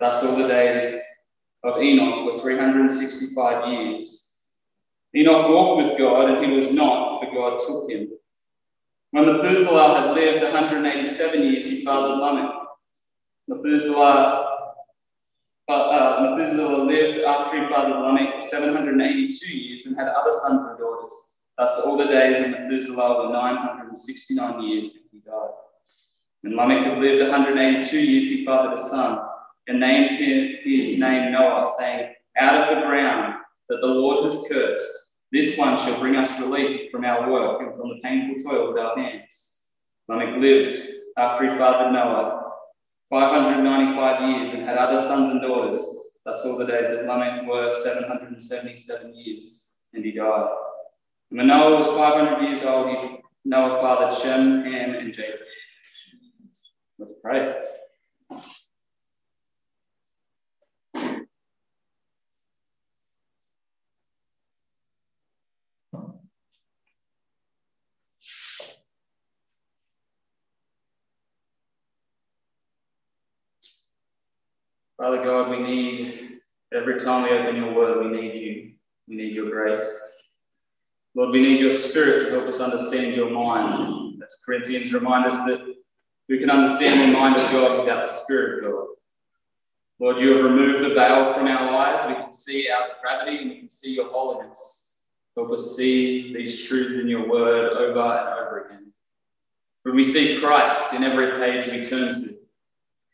Thus all the days of Enoch were 365 years. Enoch walked with God, and he was not, for God took him. When Methuselah had lived 187 years, he fathered Lamech. Methuselah, uh, Methuselah lived after he fathered Lamech 782 years and had other sons and daughters. Thus all the days of Methuselah were 969 years, and he died. When Lamech had lived 182 years, he fathered a son and named his name Noah, saying, Out of the ground that the Lord has cursed, this one shall bring us relief from our work and from the painful toil of our hands. Lamech lived after he fathered Noah 595 years and had other sons and daughters. Thus all the days of Lamech were 777 years, and he died. And when Noah was 500 years old, Noah fathered Shem, Ham, and Japheth. Let's pray. Father God, we need, every time we open your word, we need you. We need your grace. Lord, we need your spirit to help us understand your mind. As Corinthians remind us that we can understand the mind of God without the spirit of God. Lord, you have removed the veil from our eyes. We can see our gravity and we can see your holiness. Help us see these truths in your word over and over again. When we see Christ in every page we turn to,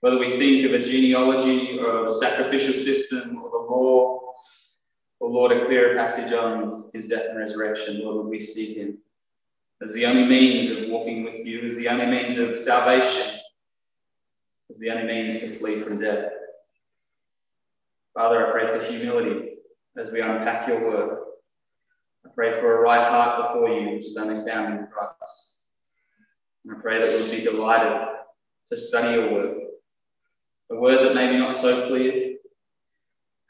whether we think of a genealogy or a sacrificial system or the law, or Lord, a clearer passage on his death and resurrection, Lord, we see him as the only means of walking with you, as the only means of salvation, as the only means to flee from death. Father, I pray for humility as we unpack your word. I pray for a right heart before you, which is only found in Christ. And I pray that we'll be delighted to study your word a word that may be not so clear,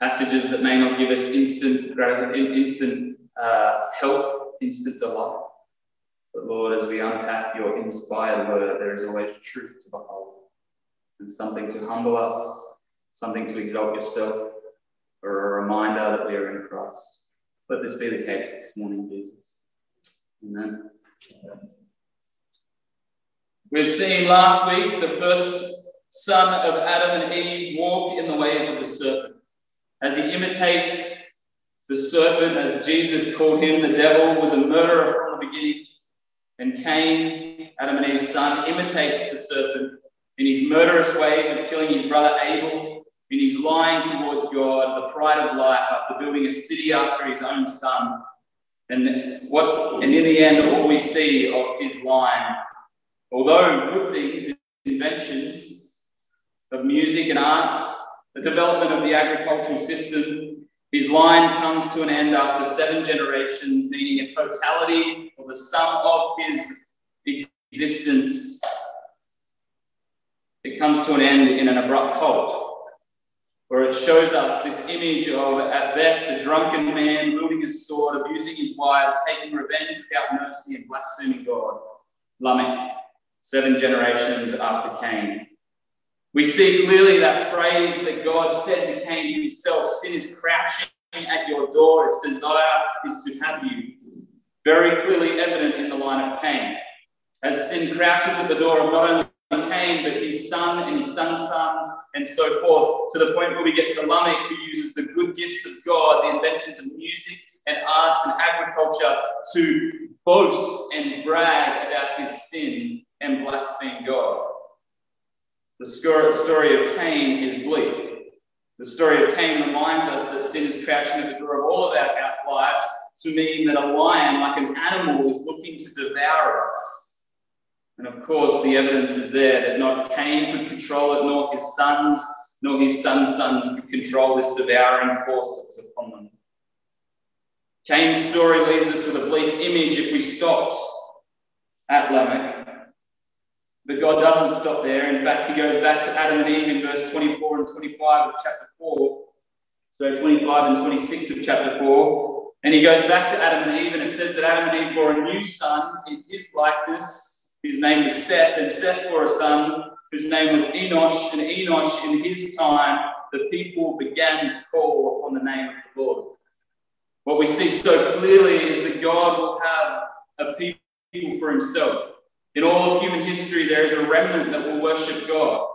passages that may not give us instant, instant uh, help, instant delight. But Lord, as we unpack your inspired word, there is always truth to behold and something to humble us, something to exalt yourself, or a reminder that we are in Christ. Let this be the case this morning, Jesus. Amen. We've seen last week the first son of Adam and Eve, walk in the ways of the serpent. As he imitates the serpent, as Jesus called him, the devil was a murderer from the beginning. And Cain, Adam and Eve's son, imitates the serpent in his murderous ways of killing his brother Abel, in his lying towards God, the pride of life, after building a city after his own son. And what and in the end, all we see of his lying, although good things, inventions, of music and arts, the development of the agricultural system. His line comes to an end after seven generations, meaning a totality or the sum of his existence. It comes to an end in an abrupt halt, where it shows us this image of, at best, a drunken man wielding a sword, abusing his wives, taking revenge without mercy, and blaspheming God. Lamech, seven generations after Cain. We see clearly that phrase that God said to Cain himself sin is crouching at your door, its desire is to have you. Very clearly evident in the line of Cain. As sin crouches at the door of not only Cain, but his son and his son's sons, and so forth, to the point where we get to Lamech, who uses the good gifts of God, the inventions of music and arts and agriculture, to boast and brag about his sin and blaspheme God. The story of Cain is bleak. The story of Cain reminds us that sin is crouching at the door of all of our lives to mean that a lion, like an animal, is looking to devour us. And of course, the evidence is there that not Cain could control it, nor his sons, nor his sons' sons could control this devouring force that was upon them. Cain's story leaves us with a bleak image if we stopped at Lamech. But God doesn't stop there. In fact, he goes back to Adam and Eve in verse 24 and 25 of chapter 4. So 25 and 26 of chapter 4. And he goes back to Adam and Eve, and it says that Adam and Eve bore a new son in his likeness, whose name was Seth. And Seth bore a son whose name was Enosh, and Enosh, in his time, the people began to call upon the name of the Lord. What we see so clearly is that God will have a people for himself. In all of human history, there is a remnant that will worship God.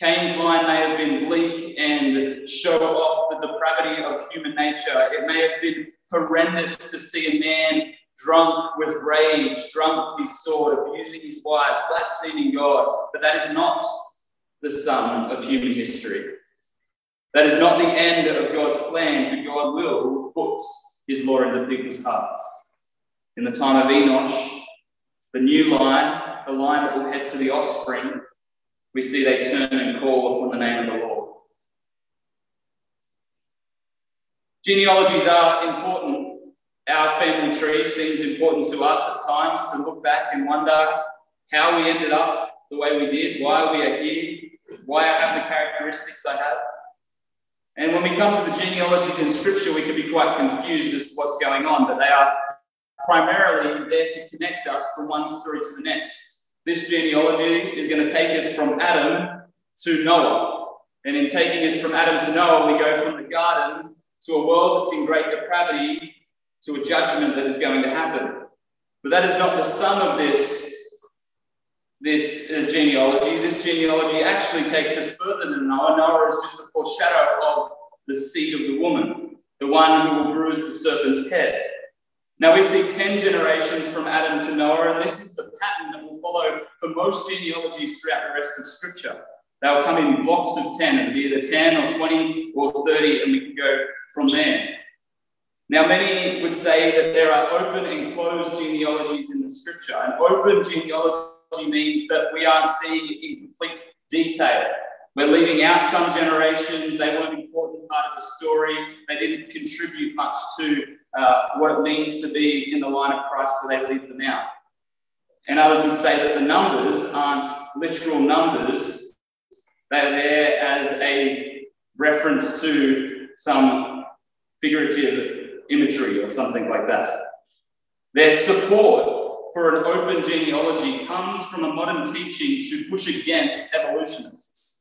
Cain's line may have been bleak and show off the depravity of human nature. It may have been horrendous to see a man drunk with rage, drunk with his sword, abusing his wives, blaspheming God. But that is not the sum of human history. That is not the end of God's plan, for God will put his law into people's hearts. In the time of Enosh, the new line, the line that will head to the offspring, we see they turn and call upon the name of the Lord. Genealogies are important. Our family tree seems important to us at times to look back and wonder how we ended up the way we did, why we are here, why I have the characteristics I have. And when we come to the genealogies in Scripture, we can be quite confused as to what's going on, but they are primarily there to connect us from one story to the next. This genealogy is going to take us from Adam to Noah. And in taking us from Adam to Noah, we go from the garden to a world that's in great depravity to a judgment that is going to happen. But that is not the sum of this, this uh, genealogy. This genealogy actually takes us further than Noah. Noah is just a foreshadow of the seed of the woman, the one who will bruise the serpent's head. Now we see 10 generations from Adam to Noah, and this is the pattern that will follow for most genealogies throughout the rest of Scripture. They'll come in blocks of 10, and be either 10 or 20 or 30, and we can go from there. Now, many would say that there are open and closed genealogies in the Scripture. An open genealogy means that we aren't seeing it in complete detail. We're leaving out some generations, they weren't an important part of the story, they didn't contribute much to uh, what it means to be in the line of Christ, so they leave them out. And others would say that the numbers aren't literal numbers, they're there as a reference to some figurative imagery or something like that. Their support for an open genealogy comes from a modern teaching to push against evolutionists.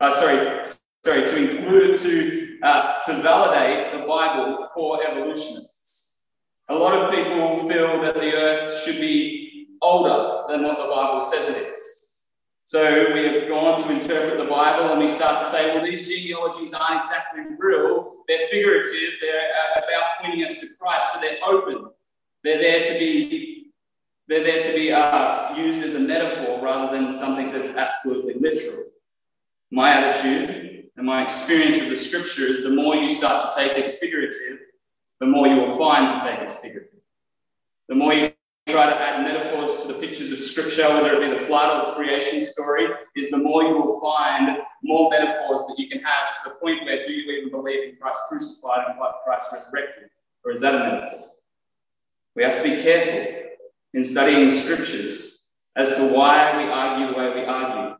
Uh, sorry, sorry, to include, to, uh, to validate the Bible for evolutionists. A lot of people feel that the earth should be older than what the Bible says it is. So we have gone to interpret the Bible and we start to say, well, these genealogies aren't exactly real, they're figurative, they're uh, about pointing us to Christ, so they're open. They're there to be, they're there to be uh, used as a metaphor rather than something that's absolutely literal. My attitude and my experience of the scriptures, the more you start to take as figurative, the more you will find to take as figurative. The more you try to add metaphors to the pictures of scripture, whether it be the flood or the creation story, is the more you will find more metaphors that you can have to the point where do you even believe in Christ crucified and Christ resurrected? Or is that a metaphor? We have to be careful in studying the scriptures as to why we argue the way we argue.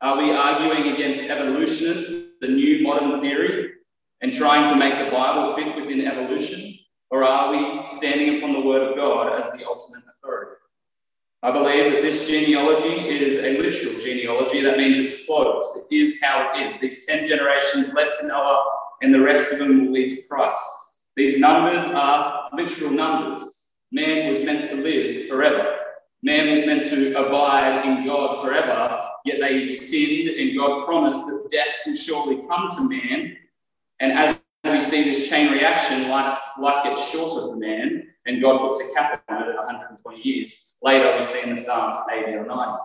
Are we arguing against evolutionists the new modern theory and trying to make the Bible fit within evolution? Or are we standing upon the Word of God as the ultimate authority? I believe that this genealogy is a literal genealogy. That means it's closed. It is how it is. These 10 generations led to Noah, and the rest of them will lead to Christ. These numbers are literal numbers. Man was meant to live forever. Man was meant to abide in God forever, yet they sinned, and God promised that death will surely come to man. And as we see this chain reaction, life, life gets shorter for man, and God puts a cap on it at 120 years. Later, we see in the Psalms 80 or 90.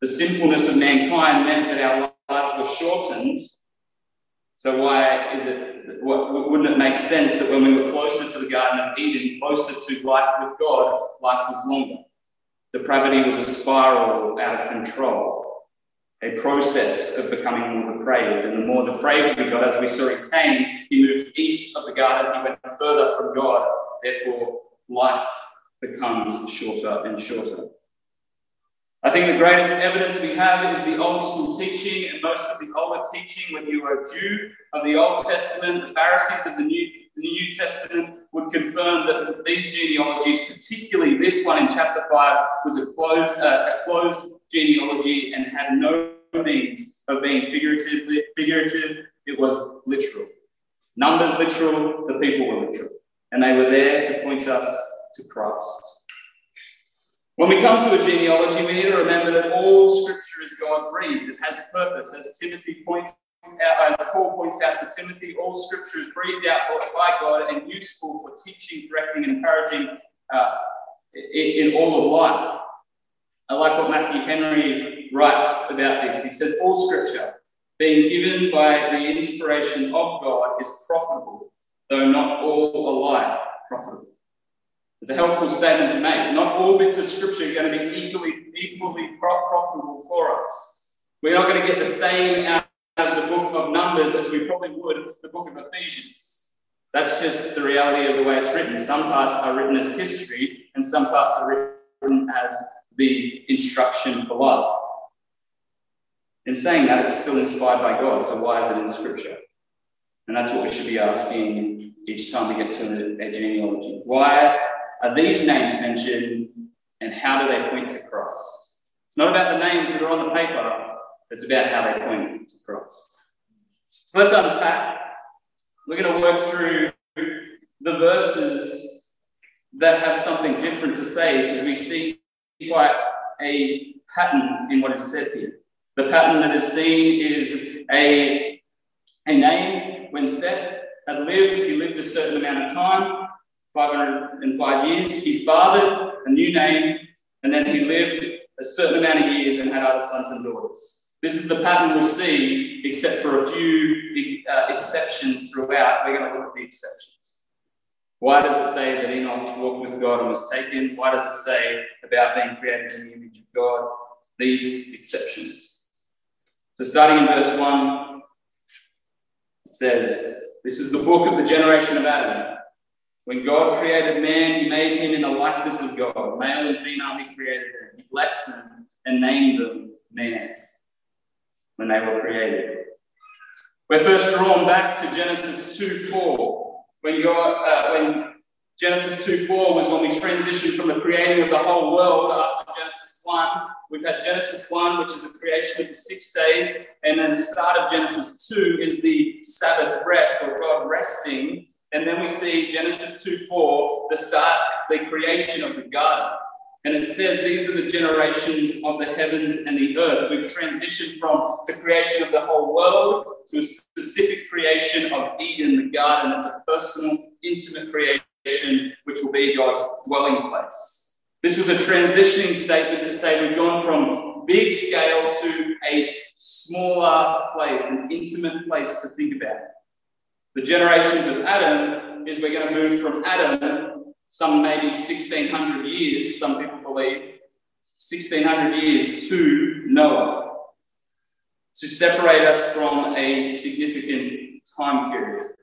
The sinfulness of mankind meant that our lives were shortened. So, why is it, wouldn't it make sense that when we were closer to the Garden of Eden, closer to life with God, life was longer? Depravity was a spiral out of control a process of becoming more depraved. And the more depraved we got, as we saw in Cain, he moved east of the garden, he went further from God. Therefore, life becomes shorter and shorter. I think the greatest evidence we have is the old school teaching, and most of the older teaching, when you are a Jew of the Old Testament, the Pharisees of the New, the New Testament would confirm that these genealogies, particularly this one in chapter 5, was a closed, uh, a closed genealogy and had no means of being figuratively figurative. It was literal. Numbers literal, the people were literal. And they were there to point us to Christ. When we come to a genealogy, we need to remember that all scripture is God breathed. It has a purpose. As Timothy points out, as Paul points out to Timothy, all scripture is breathed out by God and useful for teaching, correcting, and encouraging uh, in, in all of life. I like what Matthew Henry writes about this. He says, All scripture, being given by the inspiration of God, is profitable, though not all alike profitable. It's a helpful statement to make. Not all bits of scripture are going to be equally, equally profitable for us. We're not going to get the same out of the book of Numbers as we probably would the book of Ephesians. That's just the reality of the way it's written. Some parts are written as history, and some parts are written as the instruction for life. In saying that, it's still inspired by God, so why is it in Scripture? And that's what we should be asking each time we get to a, a genealogy. Why are these names mentioned, and how do they point to Christ? It's not about the names that are on the paper, it's about how they point to Christ. So let's unpack. We're going to work through the verses that have something different to say as we see quite a pattern in what is said here. The pattern that is seen is a, a name when Seth had lived, he lived a certain amount of time, 505 years. He fathered a new name, and then he lived a certain amount of years and had other sons and daughters. This is the pattern we'll see, except for a few uh, exceptions throughout. We're going to look at the exceptions. Why does it say that Enoch walked with God and was taken? Why does it say about being created in the image of God? These exceptions. So, starting in verse 1, it says, This is the book of the generation of Adam. When God created man, he made him in the likeness of God. Male and female, he created them. He blessed them and named them man when they were created. We're first drawn back to Genesis 2 4. When, God, uh, when Genesis 2 4 was when we transitioned from the creating of the whole world after Genesis 1. We've had Genesis 1, which is the creation of the six days, and then the start of Genesis 2 is the Sabbath rest, or God resting and then we see Genesis 2 4, the start, the creation of the garden. And it says these are the generations of the heavens and the earth. We've transitioned from the creation of the whole world to a specific creation of Eden, the garden. It's a personal, intimate creation, which will be God's dwelling place. This was a transitioning statement to say we've gone from big scale to a smaller place, an intimate place to think about. The generations of Adam is we're going to move from Adam, some maybe 1600 years, some people believe, 1600 years to Noah, to separate us from a significant time period.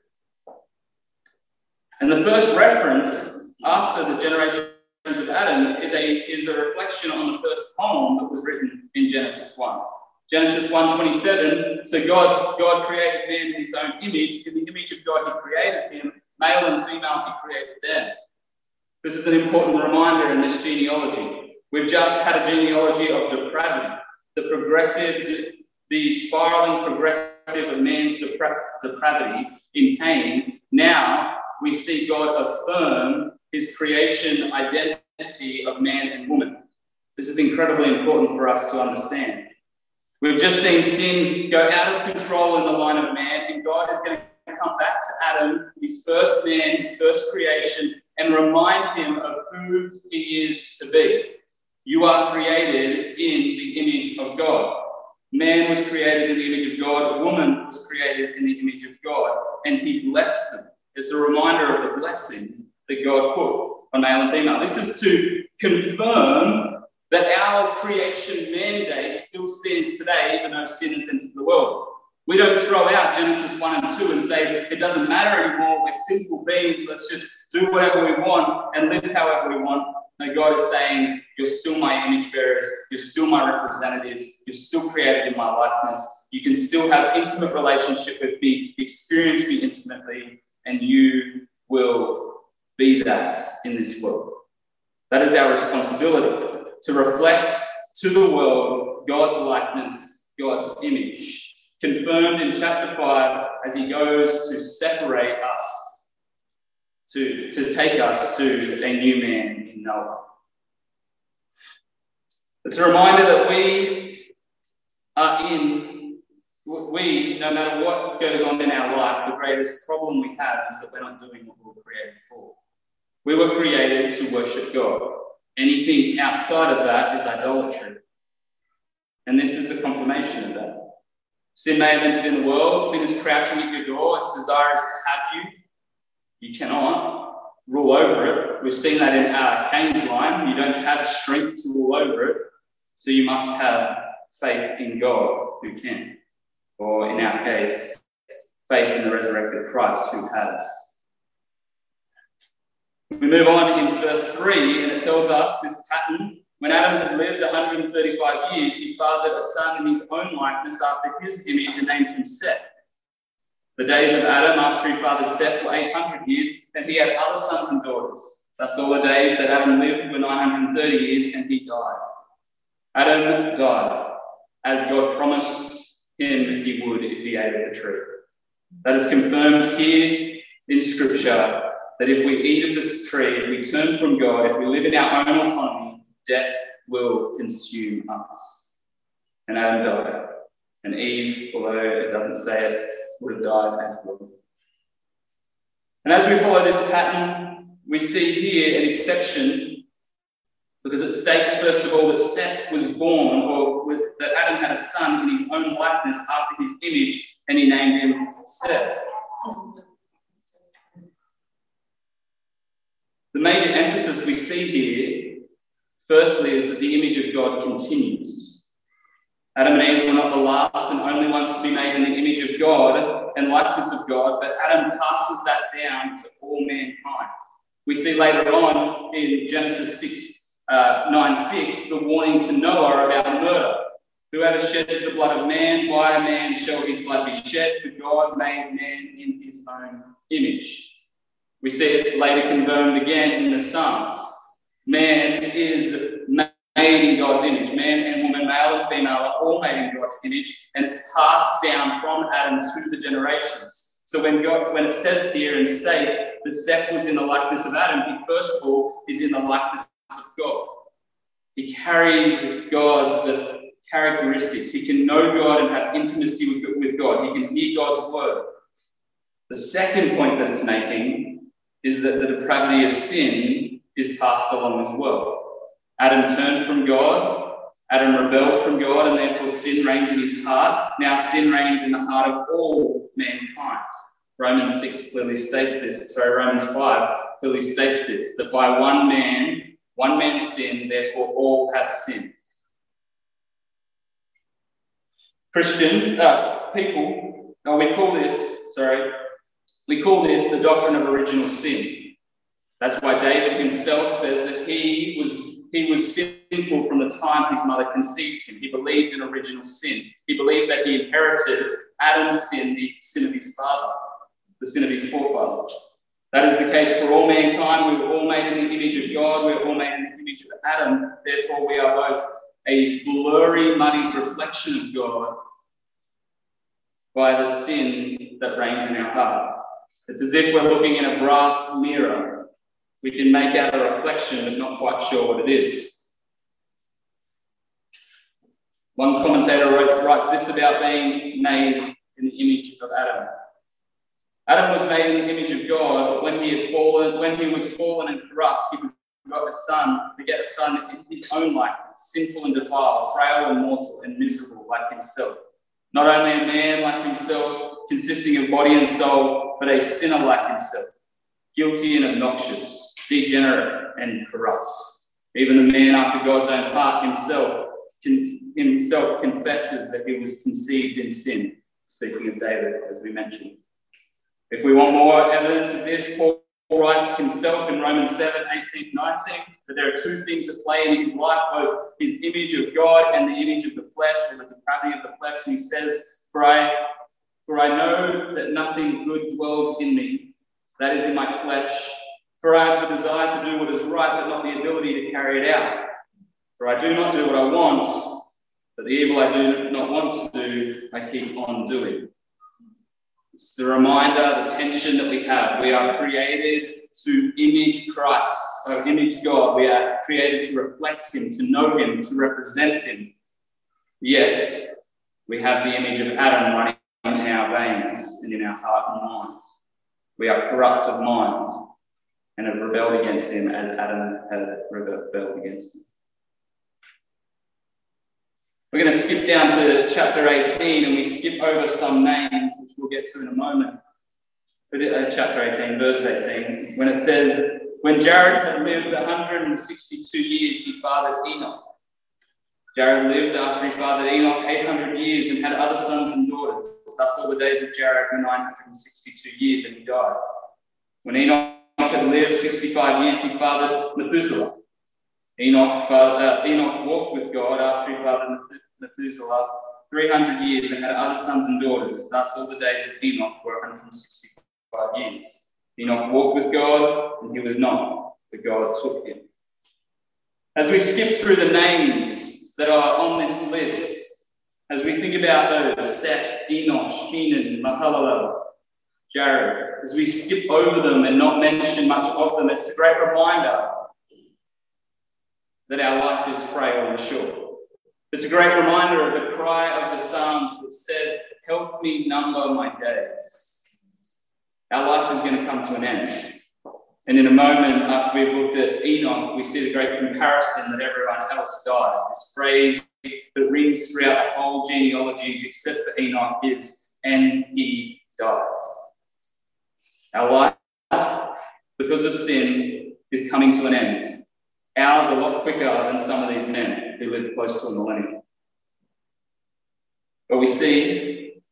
And the first reference after the generations of Adam is a, is a reflection on the first poem that was written in Genesis 1. Genesis 1.27, so God's, God created man in his own image. In the image of God, he created him. Male and female, he created them. This is an important reminder in this genealogy. We've just had a genealogy of depravity, the progressive, the spiraling progressive of man's depra- depravity in Cain. Now we see God affirm his creation identity of man and woman. This is incredibly important for us to understand. We've just seen sin go out of control in the line of man, and God is going to come back to Adam, his first man, his first creation, and remind him of who he is to be. You are created in the image of God. Man was created in the image of God, woman was created in the image of God, and he blessed them. It's a reminder of the blessing that God put on male and female. This is to confirm that our creation mandate still stands today, even though sin has entered the world. We don't throw out Genesis 1 and 2 and say, it doesn't matter anymore, we're sinful beings, let's just do whatever we want and live however we want. No, God is saying, You're still my image bearers, you're still my representatives, you're still created in my likeness. You can still have intimate relationship with me, experience me intimately, and you will be that in this world. That is our responsibility to reflect to the world God's likeness, God's image, confirmed in chapter 5 as he goes to separate us, to, to take us to a new man in Noah. It's a reminder that we are in, we, no matter what goes on in our life, the greatest problem we have is that we're not doing what we were created for. We were created to worship God. Anything outside of that is idolatry. And this is the confirmation of that. Sin may have entered in the world, sin is crouching at your door, its desire is to have you. You cannot rule over it. We've seen that in uh, Cain's line. You don't have strength to rule over it. So you must have faith in God who can. Or in our case, faith in the resurrected Christ who has. We move on into verse 3, and it tells us this pattern. When Adam had lived 135 years, he fathered a son in his own likeness after his image and named him Seth. The days of Adam after he fathered Seth were 800 years, and he had other sons and daughters. Thus, all the days that Adam lived were 930 years, and he died. Adam died, as God promised him he would if he ate of the tree. That is confirmed here in Scripture that if we eat of this tree, if we turn from God, if we live in our own autonomy, death will consume us. And Adam died. And Eve, although it doesn't say it, would have died as well. And as we follow this pattern, we see here an exception because it states, first of all, that Seth was born, or Adam had a son in his own likeness after his image, and he named him Seth. The major emphasis we see here, firstly, is that the image of God continues. Adam and Eve were not the last and only ones to be made in the image of God and likeness of God, but Adam passes that down to all mankind. We see later on in Genesis 6 uh, 9 6, the warning to Noah about murder. Whoever sheds the blood of man, by a man shall his blood be shed, for God made man in his own image. We see it later confirmed again in the Psalms. Man is made in God's image. Man and woman, male and female, are all made in God's image, and it's passed down from Adam to the generations. So when God, when it says here and states that Seth was in the likeness of Adam, he first of all is in the likeness of God. He carries God's characteristics. He can know God and have intimacy with, God. He can hear God's word. The second point that it's making is that the depravity of sin is passed along as well. Adam turned from God. Adam rebelled from God, and therefore sin reigns in his heart. Now sin reigns in the heart of all mankind. Romans 6 clearly states this. Sorry, Romans 5 clearly states this that by one man one man's sin, therefore all have sinned. Christians, uh, people, no, we call this, sorry, we call this the doctrine of original sin. That's why David himself says that he was he was sinful from the time his mother conceived him. He believed in original sin. He believed that he inherited Adam's sin, the sin of his father, the sin of his forefather. That is the case for all mankind. We were all made in the image of God. We were all made in the image of Adam. Therefore, we are both a blurry, muddy reflection of God by the sin that reigns in our heart. It's as if we're looking in a brass mirror. We can make out a reflection, but not quite sure what it is. One commentator writes this about being made in the image of Adam. Adam was made in the image of God, when he had fallen, when he was fallen and corrupt, he got a son, to get a son in his own likeness, sinful and defiled, frail and mortal, and miserable like himself. Not only a man like himself, consisting of body and soul, but a sinner like himself, guilty and obnoxious, degenerate and corrupt. Even the man after God's own heart himself, himself confesses that he was conceived in sin. Speaking of David, as we mentioned. If we want more evidence of this, Paul writes himself in Romans 7 18 19 that there are two things at play in his life both his image of God and the image of the flesh, and the depravity of the flesh. And he says, For I, for I know that nothing good dwells in me, that is in my flesh. For I have the desire to do what is right, but not the ability to carry it out. For I do not do what I want, but the evil I do not want to do, I keep on doing. It's the reminder, the tension that we have. We are created to image Christ, or image God. We are created to reflect Him, to know Him, to represent Him. Yet, we have the image of Adam running in our veins and in our heart and mind. We are corrupt of mind and have rebelled against Him as Adam had rebelled against Him. We're going to skip down to chapter 18 and we skip over some names, which we'll get to in a moment. But uh, chapter 18, verse 18, when it says, When Jared had lived 162 years, he fathered Enoch. Jared lived after he fathered Enoch 800 years and had other sons and daughters. Thus, all the days of Jared were 962 years, and he died. When Enoch had lived 65 years, he fathered Methuselah. Enoch, uh, Enoch walked with God after he fathered Methuselah 300 years and had other sons and daughters. Thus, all the days of Enoch were 165 years. Enoch walked with God, and he was not, but God took him. As we skip through the names that are on this list, as we think about those Seth, Enosh, Kenan, Mahalalel, Jared, as we skip over them and not mention much of them, it's a great reminder that our life is frail and short. It's a great reminder of the cry of the Psalms that says, Help me number my days. Our life is going to come to an end. And in a moment, after we've looked at Enoch, we see the great comparison that everyone else died. This phrase that rings throughout the whole genealogies, except for Enoch, is, and he died. Our life, because of sin, is coming to an end. Ours a lot quicker than some of these men who lived close to a millennium. But we see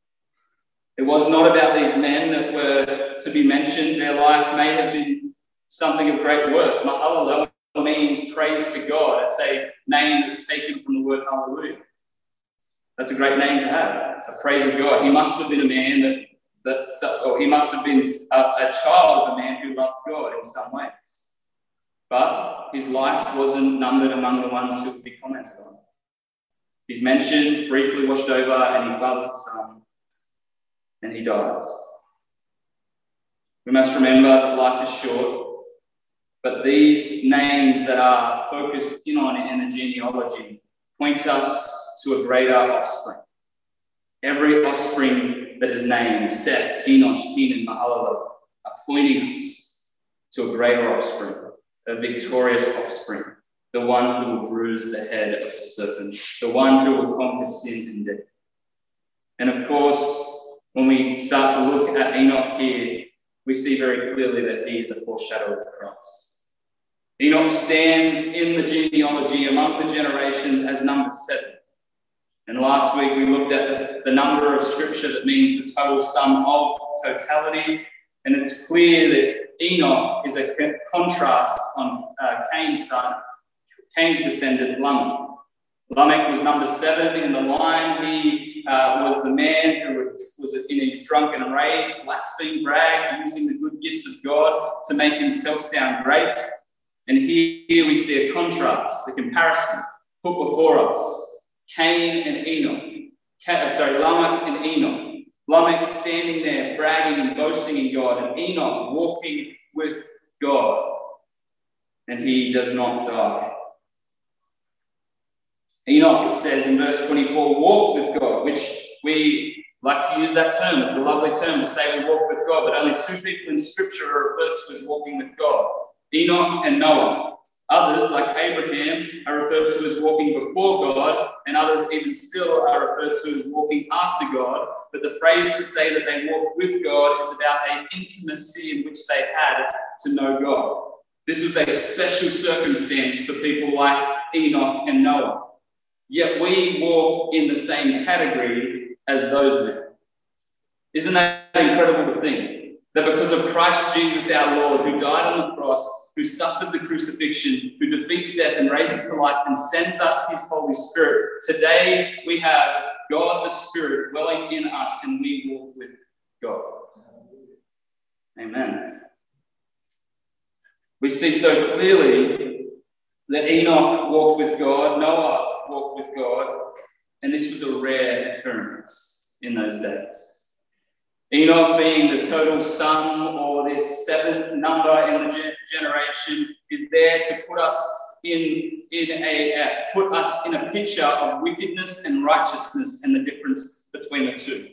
it was not about these men that were to be mentioned. Their life may have been something of great worth. Mahalalel means praise to God. It's a name that's taken from the word hallelujah. That's a great name to have, a praise of God. He must have been a man that, that or he must have been a, a child of a man who loved God in some ways. But his life wasn't numbered among the ones who would be commented on. He's mentioned, briefly washed over, and he fathers the son, and he dies. We must remember that life is short, but these names that are focused in on in the genealogy point us to a greater offspring. Every offspring that is named, Seth, Enosh, Kenan, Mahalalel, are pointing us to a greater offspring a victorious offspring, the one who will bruise the head of the serpent, the one who will conquer sin and death. And of course, when we start to look at Enoch here, we see very clearly that he is a foreshadow of Christ. Enoch stands in the genealogy among the generations as number seven. And last week we looked at the, the number of scripture that means the total sum of totality. And it's clear that Enoch is a contrast on uh, Cain's son, Cain's descendant, Lamech. Lamech was number seven in the line. He uh, was the man who was in his drunken rage, blasphemed, bragged, using the good gifts of God to make himself sound great. And here we see a contrast, a comparison put before us. Cain and Enoch. Uh, sorry, Lamech and Enoch. Lamech standing there bragging and boasting in God, and Enoch walking with God, and he does not die. Enoch, it says in verse 24, walked with God, which we like to use that term. It's a lovely term to say we walk with God, but only two people in Scripture are referred to as walking with God Enoch and Noah. Others, like Abraham, are referred to as walking before God, and others, even still, are referred to as walking after God. But the phrase to say that they walked with God is about an intimacy in which they had to know God. This was a special circumstance for people like Enoch and Noah. Yet we walk in the same category as those men. Isn't that incredible to think? That because of Christ Jesus our Lord, who died on the cross, who suffered the crucifixion, who defeats death and raises to life and sends us his Holy Spirit, today we have God the Spirit dwelling in us and we walk with God. Amen. We see so clearly that Enoch walked with God, Noah walked with God, and this was a rare occurrence in those days. Enoch being the total sum or this seventh number in the ge- generation is there to put us in, in a uh, put us in a picture of wickedness and righteousness and the difference between the two.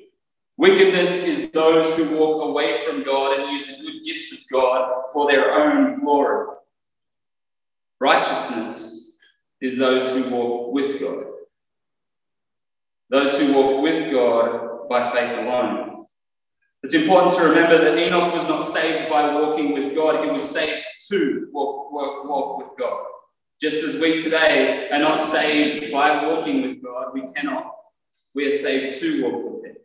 Wickedness is those who walk away from God and use the good gifts of God for their own glory. Righteousness is those who walk with God. Those who walk with God by faith alone. It's important to remember that Enoch was not saved by walking with God, he was saved to walk, walk, walk with God. Just as we today are not saved by walking with God, we cannot. We are saved to walk with Him.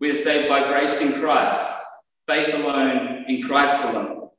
We are saved by grace in Christ, faith alone, in Christ alone.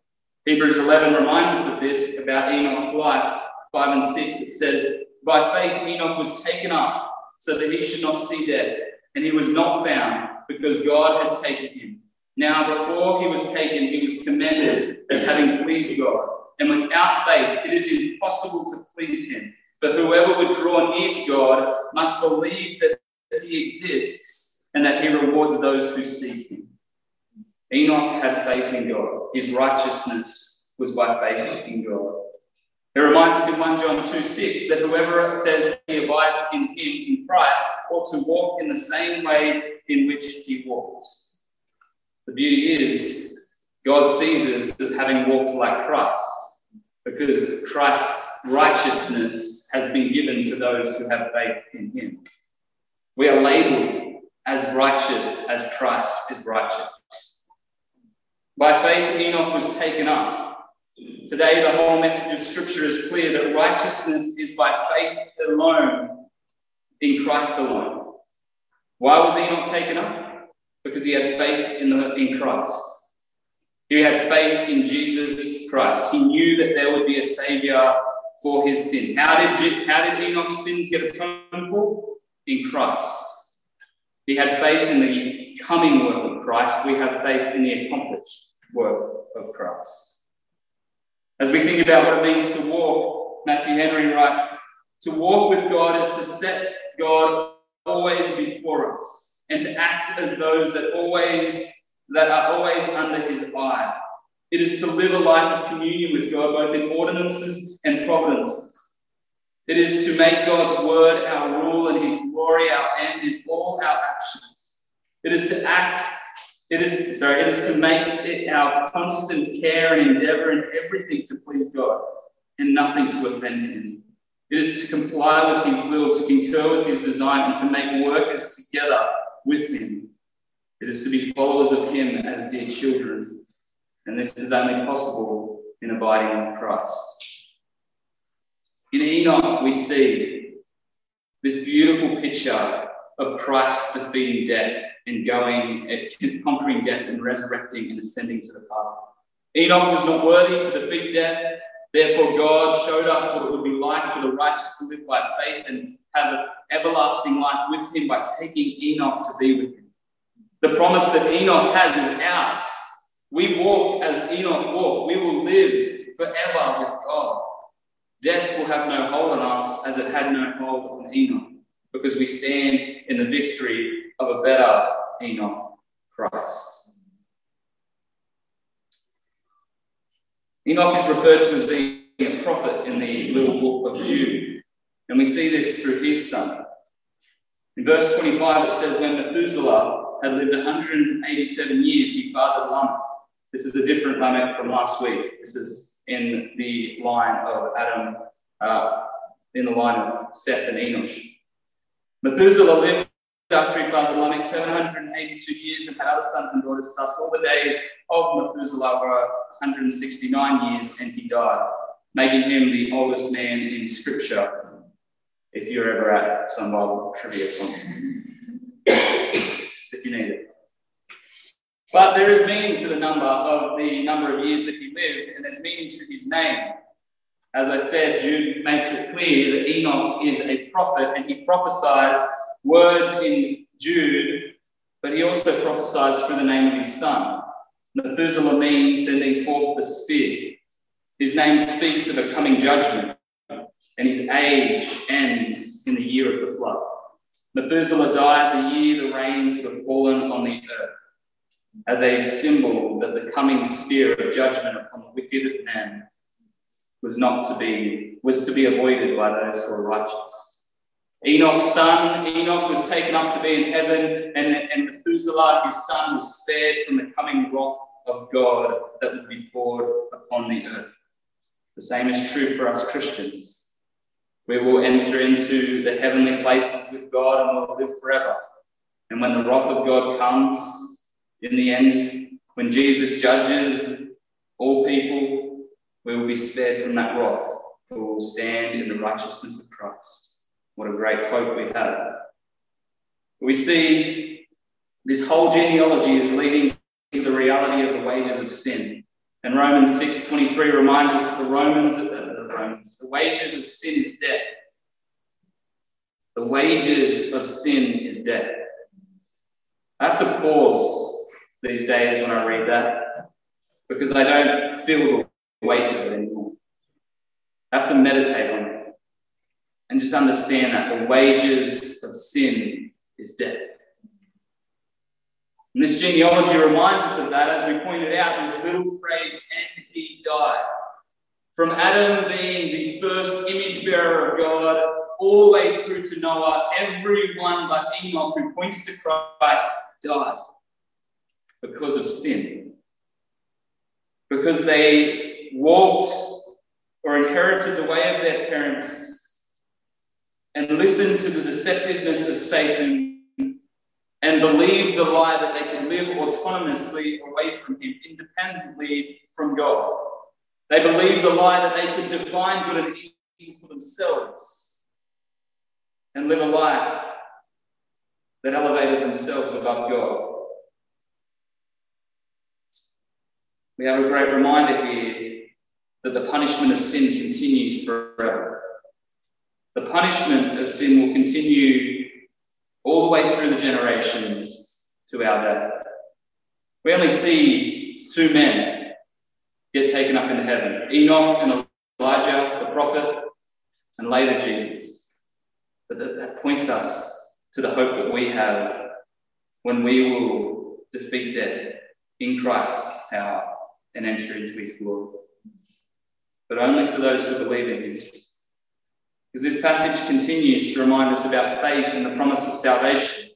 Hebrews 11 reminds us of this about Enoch's life, 5 and 6. It says, By faith Enoch was taken up so that he should not see death, and he was not found because God had taken him. Now, before he was taken, he was commended as having pleased God. And without faith, it is impossible to please him. For whoever would draw near to God must believe that he exists and that he rewards those who seek him. Enoch had faith in God. His righteousness was by faith in God. It reminds us in 1 John 2 6 that whoever says he abides in him, in Christ, ought to walk in the same way in which he walks. The beauty is, God sees us as having walked like Christ because Christ's righteousness has been given to those who have faith in him. We are labeled as righteous as Christ is righteous. By faith, Enoch was taken up. Today, the whole message of Scripture is clear that righteousness is by faith alone, in Christ alone. Why was Enoch taken up? Because he had faith in, the, in Christ. He had faith in Jesus Christ. He knew that there would be a Savior for his sin. How did, how did Enoch's sins get atoned for? In Christ. He had faith in the coming work of Christ. We have faith in the accomplished work of Christ. As we think about what it means to walk, Matthew Henry writes, to walk with God is to set God always before us and to act as those that always that are always under his eye. It is to live a life of communion with God, both in ordinances and providences. It is to make God's word our rule and his glory our end in all our actions. It is to act, it is to, sorry, it is to make it our constant care and endeavor in everything to please God and nothing to offend him. It is to comply with his will, to concur with his design, and to make workers together with him. It is to be followers of him as dear children. And this is only possible in abiding with Christ. In Enoch, we see this beautiful picture of Christ defeating death and going, conquering death and resurrecting and ascending to the Father. Enoch was not worthy to defeat death. Therefore, God showed us what it would be like for the righteous to live by faith and have an everlasting life with Him by taking Enoch to be with Him. The promise that Enoch has is ours. We walk as Enoch walked. We will live forever with God. Death will have no hold on us as it had no hold on Enoch, because we stand in the victory of a better Enoch, Christ. Enoch is referred to as being a prophet in the little book of Jude, and we see this through his son. In verse 25, it says, When Methuselah had lived 187 years, he fathered Lamech. This is a different Lamech from last week. This is in the line of Adam, uh, in the line of Seth and Enosh. Methuselah lived after he fathered Lamech 782 years and had other sons and daughters. Thus, all the days of Methuselah were 169 years, and he died, making him the oldest man in Scripture. If you're ever at some Bible trivia something, if you need it. But there is meaning to the number of the number of years that he lived, and there's meaning to his name. As I said, Jude makes it clear that Enoch is a prophet, and he prophesies words in Jude, but he also prophesies through the name of his son. Methuselah means sending forth the spear. His name speaks of a coming judgment. and his age ends in the year of the flood. Methuselah died the year the rains would have fallen on the earth, as a symbol that the coming spear of judgment upon the wicked man was not to be was to be avoided by those who are righteous. Enoch's son, Enoch was taken up to be in heaven, and, and Methuselah, his son, was spared from the coming wrath of God that would be poured upon the earth. The same is true for us Christians. We will enter into the heavenly places with God and will live forever. And when the wrath of God comes, in the end, when Jesus judges all people, we will be spared from that wrath. We will stand in the righteousness of Christ. What a great hope we have. We see this whole genealogy is leading to the reality of the wages of sin. And Romans 6.23 reminds us that the Romans, uh, the Romans, the wages of sin is death. The wages of sin is death. I have to pause these days when I read that because I don't feel the weight of it anymore. I have to meditate on and just understand that the wages of sin is death. And this genealogy reminds us of that, as we pointed out, in this little phrase, and he died. From Adam being the first image bearer of God, all the way through to Noah, everyone but Enoch who points to Christ died because of sin. Because they walked or inherited the way of their parents and listened to the deceptiveness of Satan and believed the lie that they could live autonomously away from Him, independently from God. They believed the lie that they could define good and evil for themselves and live a life that elevated themselves above God. We have a great reminder here that the punishment of sin continues forever. The punishment of sin will continue all the way through the generations to our day. We only see two men get taken up into heaven Enoch and Elijah, the prophet, and later Jesus. But that, that points us to the hope that we have when we will defeat death in Christ's power and enter into his glory. But only for those who believe in him. Because this passage continues to remind us about faith and the promise of salvation.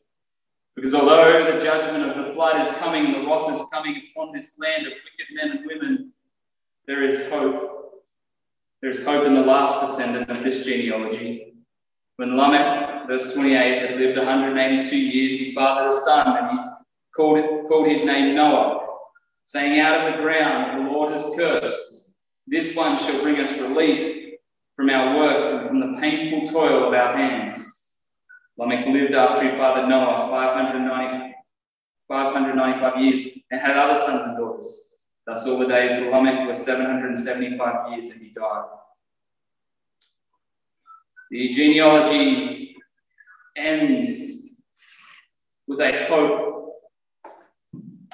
Because although the judgment of the flood is coming, the wrath is coming upon this land of wicked men and women, there is hope. There is hope in the last descendant of this genealogy. When Lamech, verse 28, had lived 182 years, he fathered a son, and he called, called his name Noah, saying, Out of the ground the Lord has cursed. This one shall bring us relief from our work and from the painful toil of our hands. Lamech lived after his father Noah 590, 595 years and had other sons and daughters. Thus, all the days of Lamech were 775 years and he died. The genealogy ends with a hope,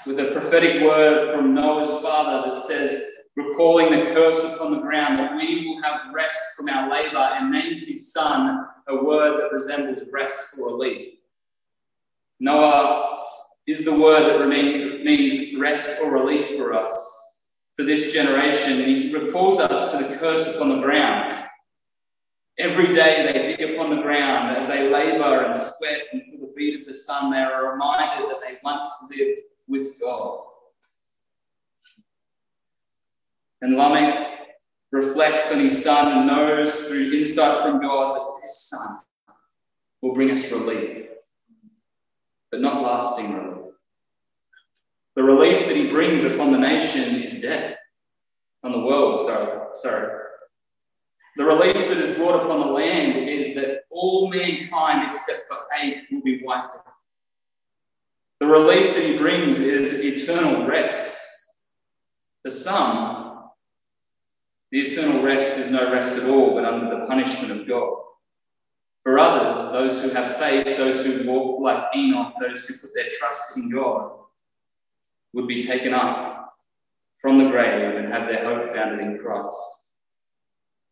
with a prophetic word from Noah's father that says, recalling the curse upon the ground, that we will have rest from our labor, and names his son a word that resembles rest or relief. Noah is the word that means rest or relief for us, for this generation. He recalls us to the curse upon the ground. Every day they dig upon the ground as they labor and sweat and feel the beat of the sun. They are reminded that they once lived with God. And Lamech reflects on his son and knows through insight from God that this son will bring us relief, but not lasting relief. The relief that he brings upon the nation is death, on the world, sorry, sorry. The relief that is brought upon the land is that all mankind except for eight will be wiped out. The relief that he brings is eternal rest. The some the eternal rest is no rest at all, but under the punishment of God. For others, those who have faith, those who walk like Enoch, those who put their trust in God, would be taken up from the grave and have their hope founded in Christ.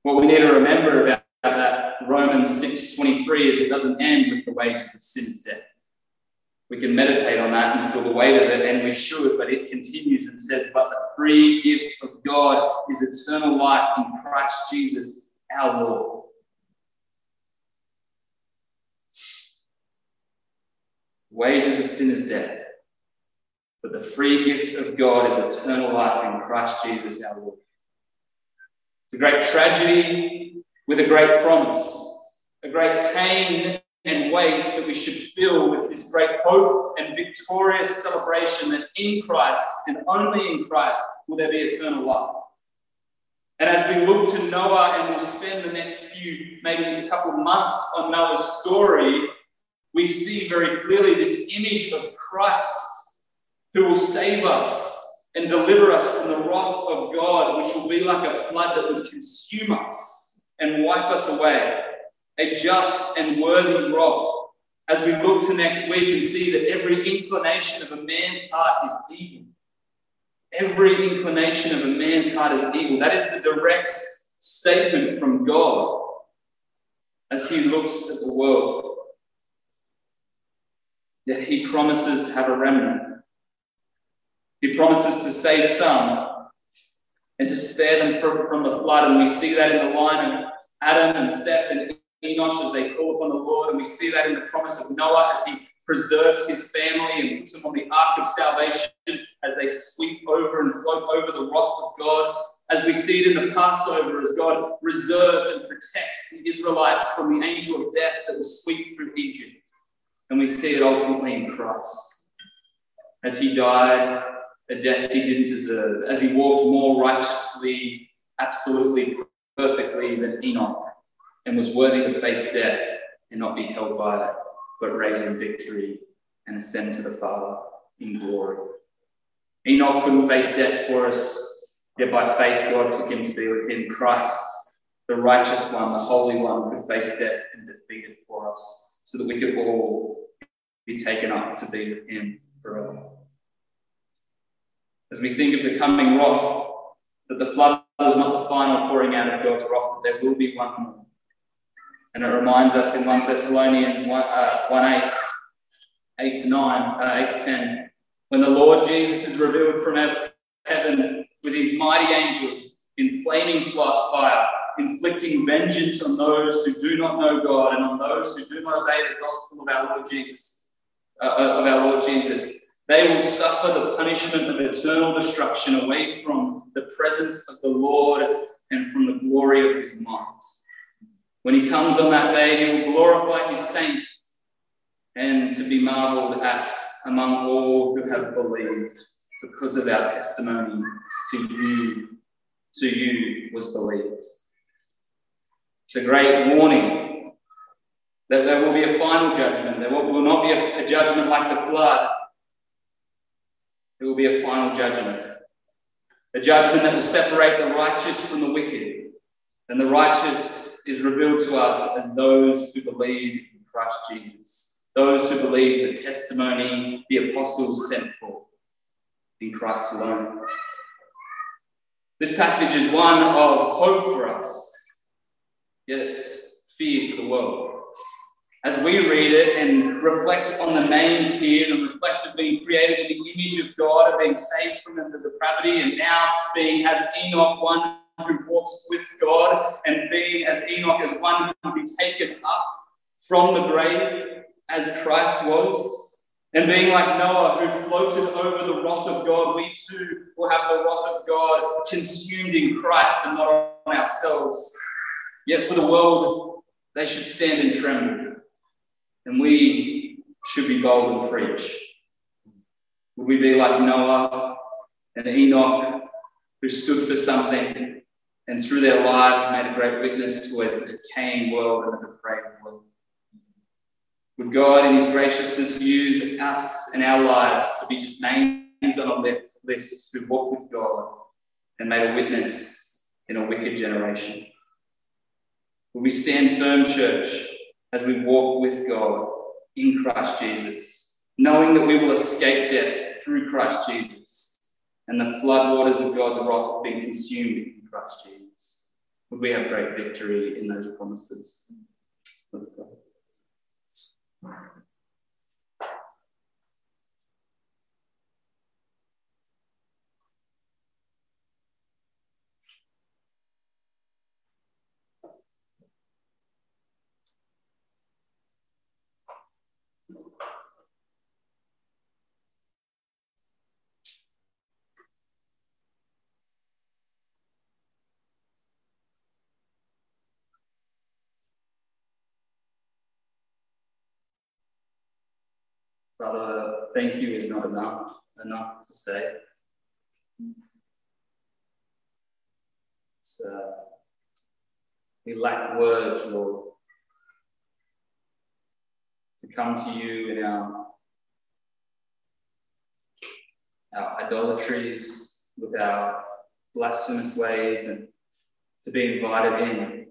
What we need to remember about that Romans 6.23 is it doesn't end with the wages of sin is death. We can meditate on that and feel the weight of it, and we should, but it continues and says, But the free gift of God is eternal life in Christ Jesus our Lord. Wages of sin is death, but the free gift of God is eternal life in Christ Jesus our Lord. It's a great tragedy with a great promise, a great pain and weight that we should fill with this great hope and victorious celebration that in Christ and only in Christ will there be eternal life. And as we look to Noah and we'll spend the next few, maybe a couple of months on Noah's story, we see very clearly this image of Christ who will save us and deliver us from the wrath of God, which will be like a flood that would consume us and wipe us away. A just and worthy wrath. As we look to next week and see that every inclination of a man's heart is evil. Every inclination of a man's heart is evil. That is the direct statement from God as he looks at the world. Yet he promises to have a remnant. He promises to save some and to spare them from, from the flood. And we see that in the line of Adam and Seth and Enosh as they call upon the Lord. And we see that in the promise of Noah as he preserves his family and puts them on the ark of salvation as they sweep over and float over the wrath of God. As we see it in the Passover, as God reserves and protects the Israelites from the angel of death that will sweep through Egypt. And we see it ultimately in Christ. As he died a death he didn't deserve, as he walked more righteously, absolutely perfectly than Enoch, and was worthy to face death and not be held by it, but raise in victory and ascend to the Father in glory. Enoch couldn't face death for us, yet by faith God took him to be with him. Christ, the righteous one, the holy one, could face death and defeat it for us, so that we could all be taken up to be with him forever as we think of the coming wrath, that the flood is not the final pouring out of God's wrath, but there will be one more. And it reminds us in 1 Thessalonians 1, uh, 1 8, 8 to 9, uh, 8 to 10, when the Lord Jesus is revealed from heaven with his mighty angels in flaming fire, inflicting vengeance on those who do not know God and on those who do not obey the gospel of our Lord Jesus, uh, of our Lord Jesus. They will suffer the punishment of eternal destruction away from the presence of the Lord and from the glory of his might. When he comes on that day, he will glorify his saints and to be marveled at among all who have believed because of our testimony to you, to you was believed. It's a great warning that there will be a final judgment. There will, not be a, judgment like the flood there will be a final judgment. A judgment that will separate the righteous from the wicked. And the righteous is revealed to us as those who believe in Christ Jesus, those who believe the testimony the apostles sent for in Christ alone. This passage is one of hope for us, yet fear for the world as we read it and reflect on the names here and reflect of being created in the image of God and being saved from the depravity and now being as Enoch, one who walks with God, and being as Enoch as one who will be taken up from the grave as Christ was, and being like Noah who floated over the wrath of God, we too will have the wrath of God consumed in Christ and not on ourselves. Yet for the world, they should stand and tremble. And we should be bold and preach. Would we be like Noah and Enoch, who stood for something and through their lives made a great witness to a decaying world and a depraved world? Would God, in His graciousness, use us and our lives to be just names on a list who walked with God and made a witness in a wicked generation? Will we stand firm, church, as we walk with God in Christ Jesus, knowing that we will escape death through Christ Jesus, and the floodwaters of God's wrath have been consumed in Christ Jesus. We have great victory in those promises? Father, thank you is not enough, enough to say. Uh, we lack words, Lord, to come to you in our, our idolatries, with our blasphemous ways, and to be invited in.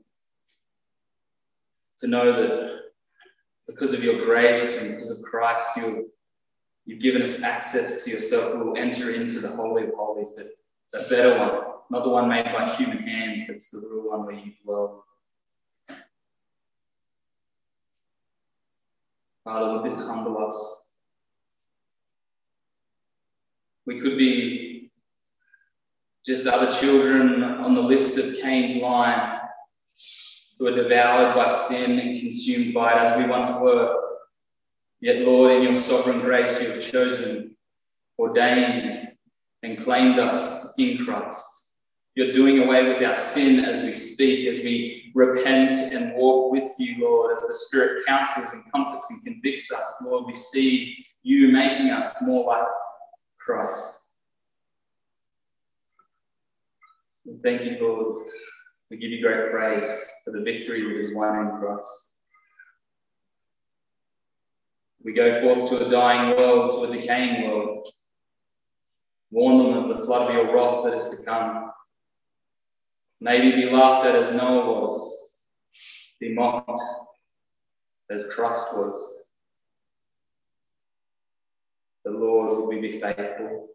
To know that because of your grace and because of Christ, you you've given us access to yourself. We will enter into the Holy of Holies, but the better one, not the one made by human hands, but the real one where you dwell. Father, would this humble us? We could be just other children on the list of Cain's line who are devoured by sin and consumed by it as we once were. Yet, Lord, in your sovereign grace, you have chosen, ordained, and claimed us in Christ. You're doing away with our sin as we speak, as we repent and walk with you, Lord, as the Spirit counsels and comforts and convicts us. Lord, we see you making us more like Christ. Thank you, Lord, we give you great praise for the victory that is won in Christ. We go forth to a dying world, to a decaying world. Warn them of the flood of your wrath that is to come. Maybe be laughed at as Noah was, be mocked as Christ was. The Lord will be faithful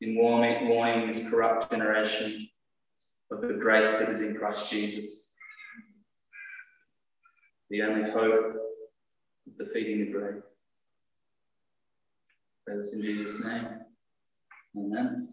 in warning, warning this corrupt generation of the grace that is in Christ Jesus, the only hope of defeating the grave. Pray this in Jesus' name. Amen.